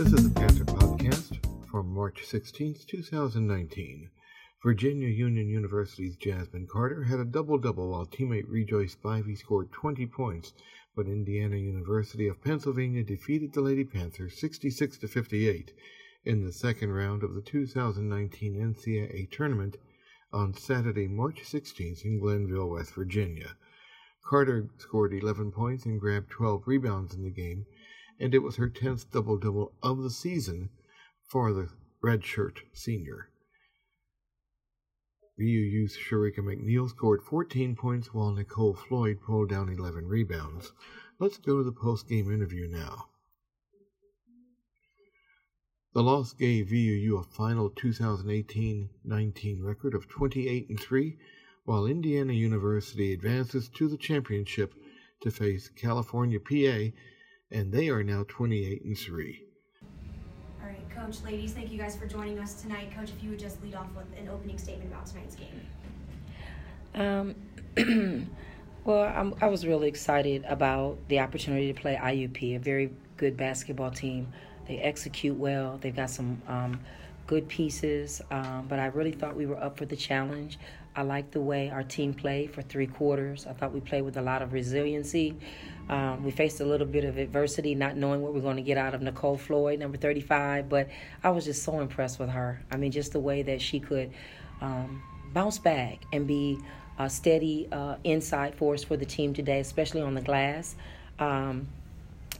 This is the Panther Podcast for March 16th, 2019. Virginia Union University's Jasmine Carter had a double double while teammate Rejoice Spivey scored 20 points, but Indiana University of Pennsylvania defeated the Lady Panthers 66 to 58 in the second round of the 2019 NCAA tournament on Saturday, March 16th in Glenville, West Virginia. Carter scored 11 points and grabbed 12 rebounds in the game, and it was her 10th double double of the season for the redshirt senior. VUU's Sharika McNeil scored 14 points while Nicole Floyd pulled down 11 rebounds. Let's go to the post-game interview now. The loss gave VUU a final 2018-19 record of 28 and 3, while Indiana University advances to the championship to face California PA, and they are now 28 and 3. All right, Coach, ladies, thank you guys for joining us tonight. Coach, if you would just lead off with an opening statement about tonight's game. Um, well, I'm, i was really excited about the opportunity to play IUP, a very good basketball team. They execute well. They've got some um, good pieces, um, but I really thought we were up for the challenge. I liked the way our team played for three quarters. I thought we played with a lot of resiliency. Um, we faced a little bit of adversity, not knowing what we are going to get out of Nicole Floyd, number 35, but I was just so impressed with her. I mean, just the way that she could um, bounce back and be a steady uh, inside force for the team today, especially on the glass. Um,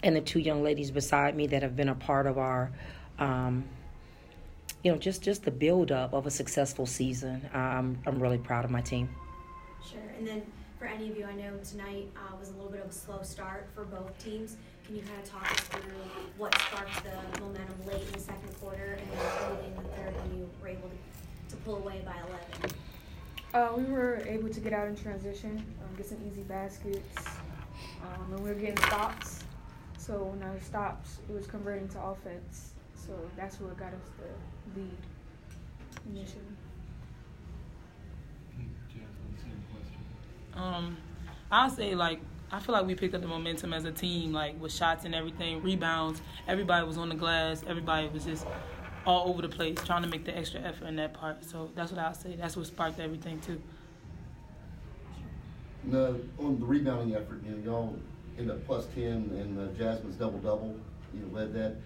and the two young ladies beside me that have been a part of our um, you know, just just the build up of a successful season. I'm I'm really proud of my team. Sure. And then for any of you, I know tonight uh, was a little bit of a slow start for both teams. Can you kind of talk us through what sparked the momentum late in the second quarter and then early in the third when you were able to, to pull away by 11? Uh, we were able to get out in transition, um, get some easy baskets, um, and we were getting stops. So when our stops, it was converting to offense. So that's what got us the lead initially. Um, I'll say like I feel like we picked up the momentum as a team, like with shots and everything, rebounds. Everybody was on the glass. Everybody was just all over the place, trying to make the extra effort in that part. So that's what I'll say. That's what sparked everything too. No, on the rebounding effort, you know, y'all end up plus ten, and uh, Jasmine's double double. You know, led that.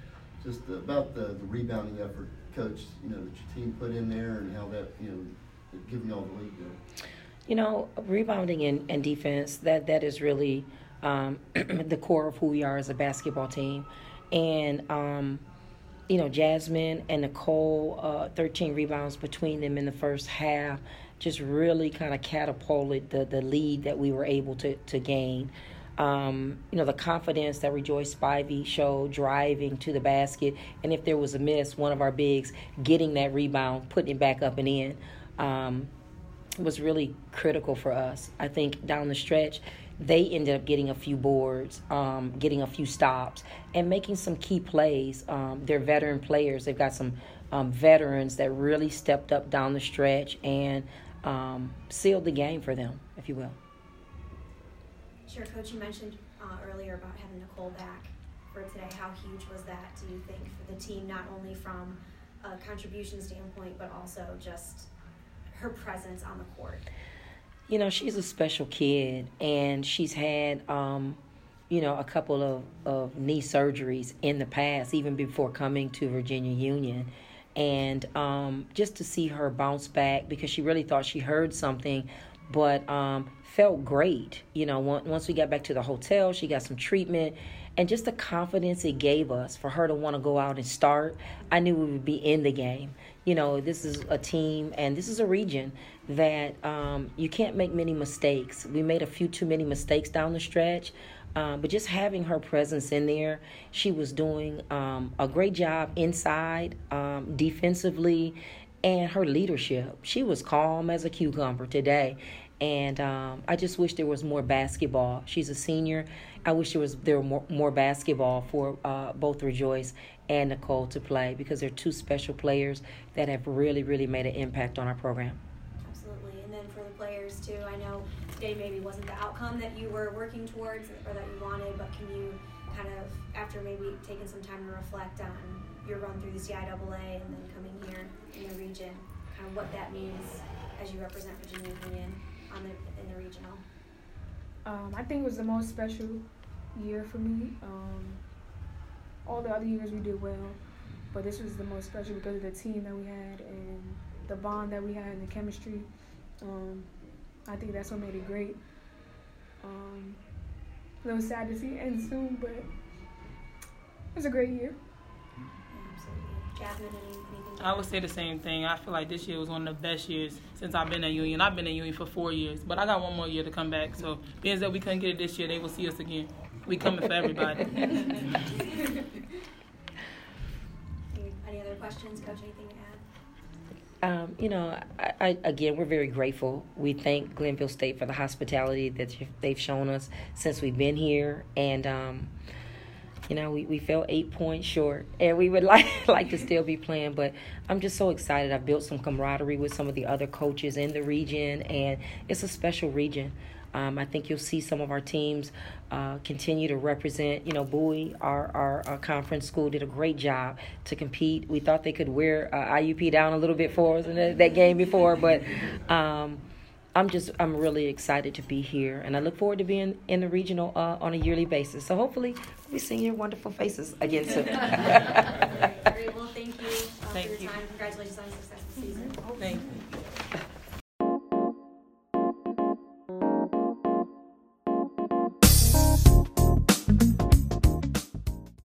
Just about the, the rebounding effort coach, you know, that your team put in there and how that, you know, giving y'all the lead there? You know, rebounding and, and defense, that, that is really um, the core of who we are as a basketball team. And, um, you know, Jasmine and Nicole, uh, 13 rebounds between them in the first half, just really kind of catapulted the, the lead that we were able to, to gain um, you know, the confidence that Rejoice Spivey showed driving to the basket. And if there was a miss, one of our bigs getting that rebound, putting it back up and in, um, was really critical for us. I think down the stretch, they ended up getting a few boards, um, getting a few stops, and making some key plays. Um, they're veteran players. They've got some um, veterans that really stepped up down the stretch and um, sealed the game for them, if you will. Coach, you mentioned uh, earlier about having Nicole back for today. How huge was that, do you think, for the team, not only from a contribution standpoint, but also just her presence on the court? You know, she's a special kid, and she's had, um, you know, a couple of, of knee surgeries in the past, even before coming to Virginia Union. And um, just to see her bounce back because she really thought she heard something, but um, felt great. You know, once we got back to the hotel, she got some treatment and just the confidence it gave us for her to want to go out and start. I knew we would be in the game. You know, this is a team and this is a region that um, you can't make many mistakes. We made a few too many mistakes down the stretch. Um, but just having her presence in there, she was doing um, a great job inside, um, defensively, and her leadership. She was calm as a cucumber today. And um, I just wish there was more basketball. She's a senior. I wish there was there were more, more basketball for uh, both Rejoice and Nicole to play because they're two special players that have really, really made an impact on our program. Absolutely. And then for the players too, I know today maybe wasn't the outcome that you were working towards or that you wanted, but can you kind of, after maybe taking some time to reflect on your run through the CIAA and then coming here in the region, kind of what that means as you represent Virginia Union on the, in the regional? Um, I think it was the most special year for me. Um, all the other years we did well, but this was the most special because of the team that we had and the bond that we had and the chemistry. Um, I think that's what made it great. Um, a little sad to see it end soon, but it was a great year. Absolutely. Jasmine, any, anything? to I would say the same thing. I feel like this year was one of the best years since I've been at Union. I've been at Union for four years, but I got one more year to come back. So, being that we couldn't get it this year, they will see us again. We coming for everybody. Any, any other questions, Coach? Anything to add? Um, you know, I, I, again, we're very grateful. We thank Glenville State for the hospitality that they've shown us since we've been here, and um, you know, we, we fell eight points short, and we would like like to still be playing. But I'm just so excited. I've built some camaraderie with some of the other coaches in the region, and it's a special region. Um, I think you'll see some of our teams uh, continue to represent. You know, Bowie, our, our, our conference school, did a great job to compete. We thought they could wear uh, IUP down a little bit for us in that, that game before, but um, I'm just I'm really excited to be here, and I look forward to being in the regional uh, on a yearly basis. So hopefully, we'll be seeing your wonderful faces again soon. Great. Well, thank you uh, Thank for your you. time. Congratulations on your successful season. Thank you.